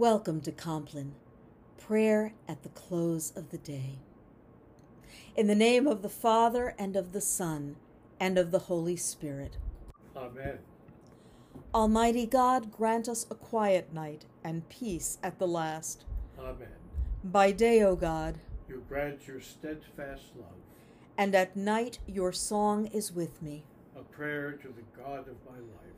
Welcome to Compline, prayer at the close of the day. In the name of the Father, and of the Son, and of the Holy Spirit. Amen. Almighty God, grant us a quiet night and peace at the last. Amen. By day, O God, You grant your steadfast love, and at night your song is with me. a prayer to the God of my life.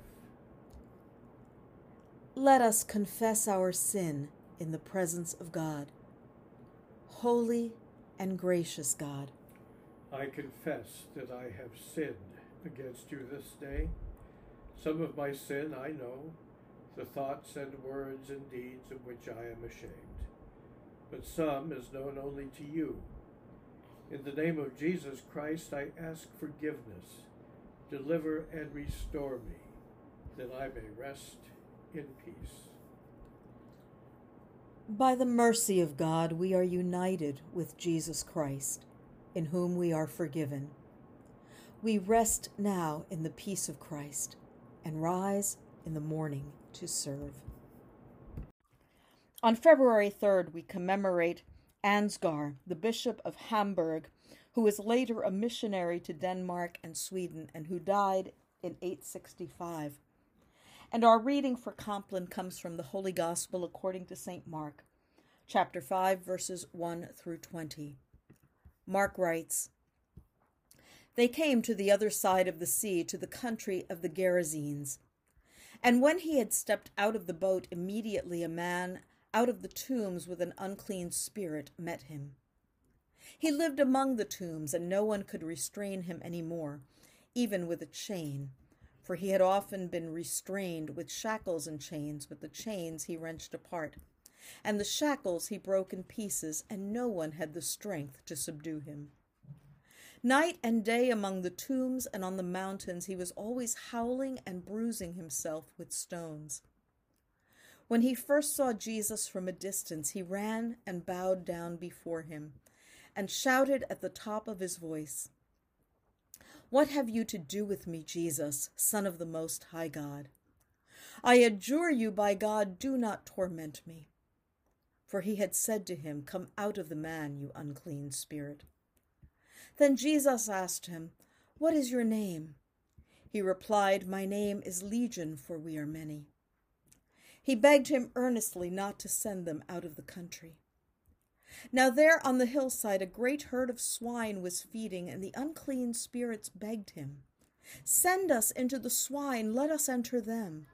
Let us confess our sin in the presence of God. Holy and gracious God, I confess that I have sinned against you this day. Some of my sin I know, the thoughts and words and deeds of which I am ashamed, but some is known only to you. In the name of Jesus Christ, I ask forgiveness. Deliver and restore me, that I may rest in peace. by the mercy of God, we are united with Jesus Christ, in whom we are forgiven. We rest now in the peace of Christ and rise in the morning to serve. On February 3rd, we commemorate Ansgar, the Bishop of Hamburg, who was later a missionary to Denmark and Sweden and who died in 865. And our reading for Compline comes from the Holy Gospel according to St. Mark, chapter 5, verses 1 through 20. Mark writes They came to the other side of the sea, to the country of the Gerasenes. And when he had stepped out of the boat, immediately a man out of the tombs with an unclean spirit met him. He lived among the tombs, and no one could restrain him any more, even with a chain for he had often been restrained with shackles and chains, but the chains he wrenched apart, and the shackles he broke in pieces, and no one had the strength to subdue him. Night and day among the tombs and on the mountains, he was always howling and bruising himself with stones. When he first saw Jesus from a distance, he ran and bowed down before him, and shouted at the top of his voice, what have you to do with me, Jesus, Son of the Most High God? I adjure you by God, do not torment me. For he had said to him, Come out of the man, you unclean spirit. Then Jesus asked him, What is your name? He replied, My name is Legion, for we are many. He begged him earnestly not to send them out of the country. Now there on the hillside a great herd of swine was feeding, and the unclean spirits begged him, Send us into the swine, let us enter them.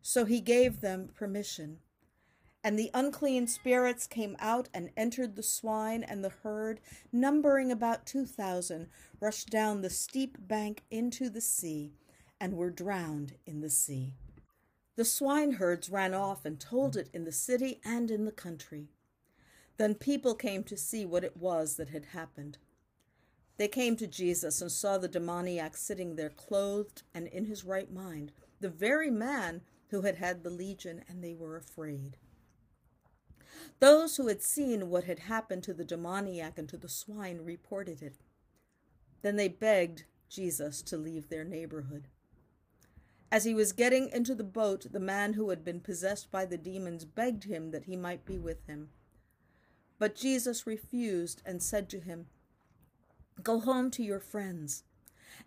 So he gave them permission. And the unclean spirits came out and entered the swine, and the herd, numbering about two thousand, rushed down the steep bank into the sea, and were drowned in the sea. The swineherds ran off and told it in the city and in the country. Then people came to see what it was that had happened. They came to Jesus and saw the demoniac sitting there, clothed and in his right mind, the very man who had had the legion, and they were afraid. Those who had seen what had happened to the demoniac and to the swine reported it. Then they begged Jesus to leave their neighborhood. As he was getting into the boat, the man who had been possessed by the demons begged him that he might be with him. But Jesus refused and said to him, Go home to your friends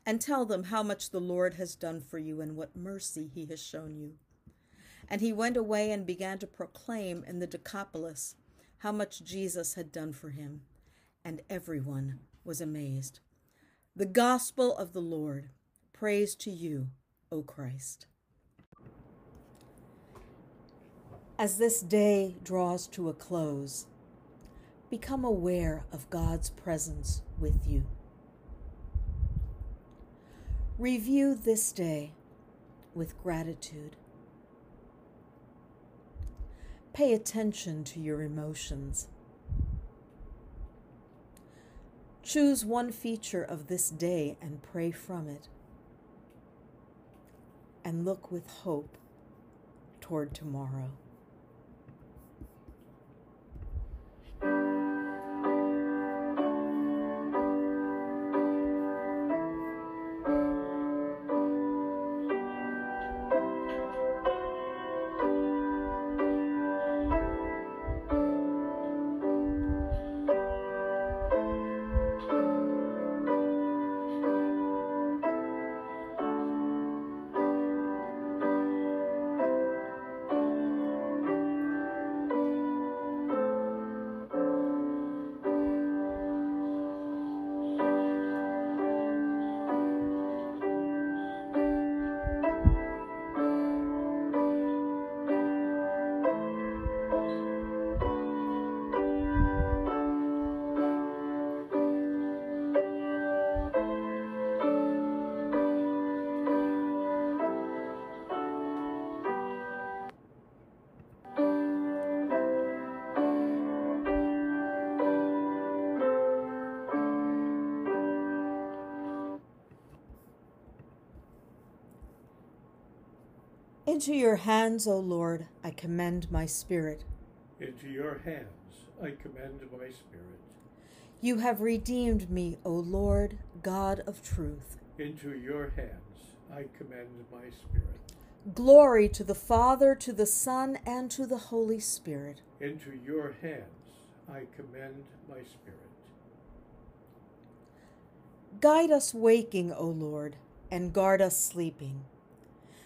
and tell them how much the Lord has done for you and what mercy he has shown you. And he went away and began to proclaim in the Decapolis how much Jesus had done for him, and everyone was amazed. The gospel of the Lord. Praise to you, O Christ. As this day draws to a close, become aware of God's presence with you. Review this day with gratitude. Pay attention to your emotions. Choose one feature of this day and pray from it. And look with hope toward tomorrow. Into your hands, O Lord, I commend my spirit. Into your hands I commend my spirit. You have redeemed me, O Lord, God of truth. Into your hands I commend my spirit. Glory to the Father, to the Son, and to the Holy Spirit. Into your hands I commend my spirit. Guide us waking, O Lord, and guard us sleeping,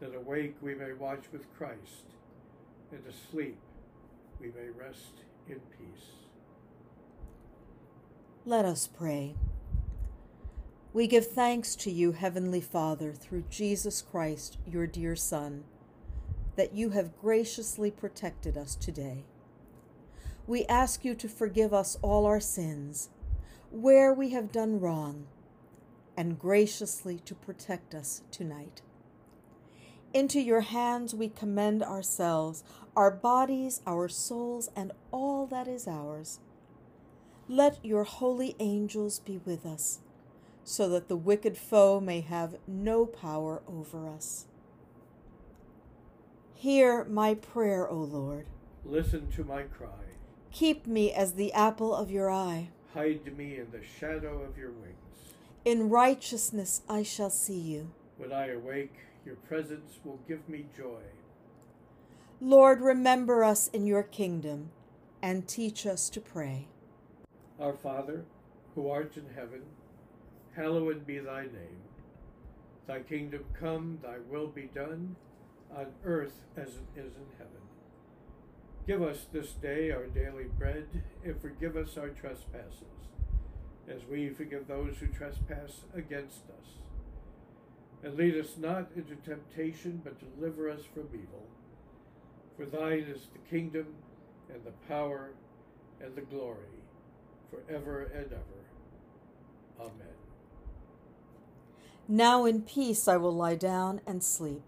that awake we may watch with Christ, and asleep we may rest in peace. Let us pray. We give thanks to you, Heavenly Father, through Jesus Christ, your dear Son, that you have graciously protected us today. We ask you to forgive us all our sins, where we have done wrong, and graciously to protect us tonight. Into your hands we commend ourselves, our bodies, our souls, and all that is ours. Let your holy angels be with us, so that the wicked foe may have no power over us. Hear my prayer, O Lord. Listen to my cry. Keep me as the apple of your eye. Hide me in the shadow of your wings. In righteousness I shall see you. When I awake, your presence will give me joy. Lord, remember us in your kingdom and teach us to pray. Our Father, who art in heaven, hallowed be thy name. Thy kingdom come, thy will be done, on earth as it is in heaven. Give us this day our daily bread, and forgive us our trespasses, as we forgive those who trespass against us. And lead us not into temptation, but deliver us from evil. For thine is the kingdom, and the power, and the glory, forever and ever. Amen. Now in peace I will lie down and sleep.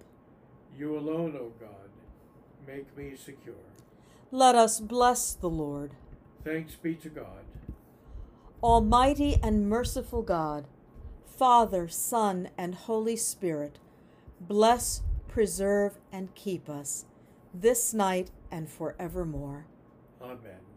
You alone, O God, make me secure. Let us bless the Lord. Thanks be to God. Almighty and merciful God, Father, Son, and Holy Spirit, bless, preserve, and keep us this night and forevermore. Amen.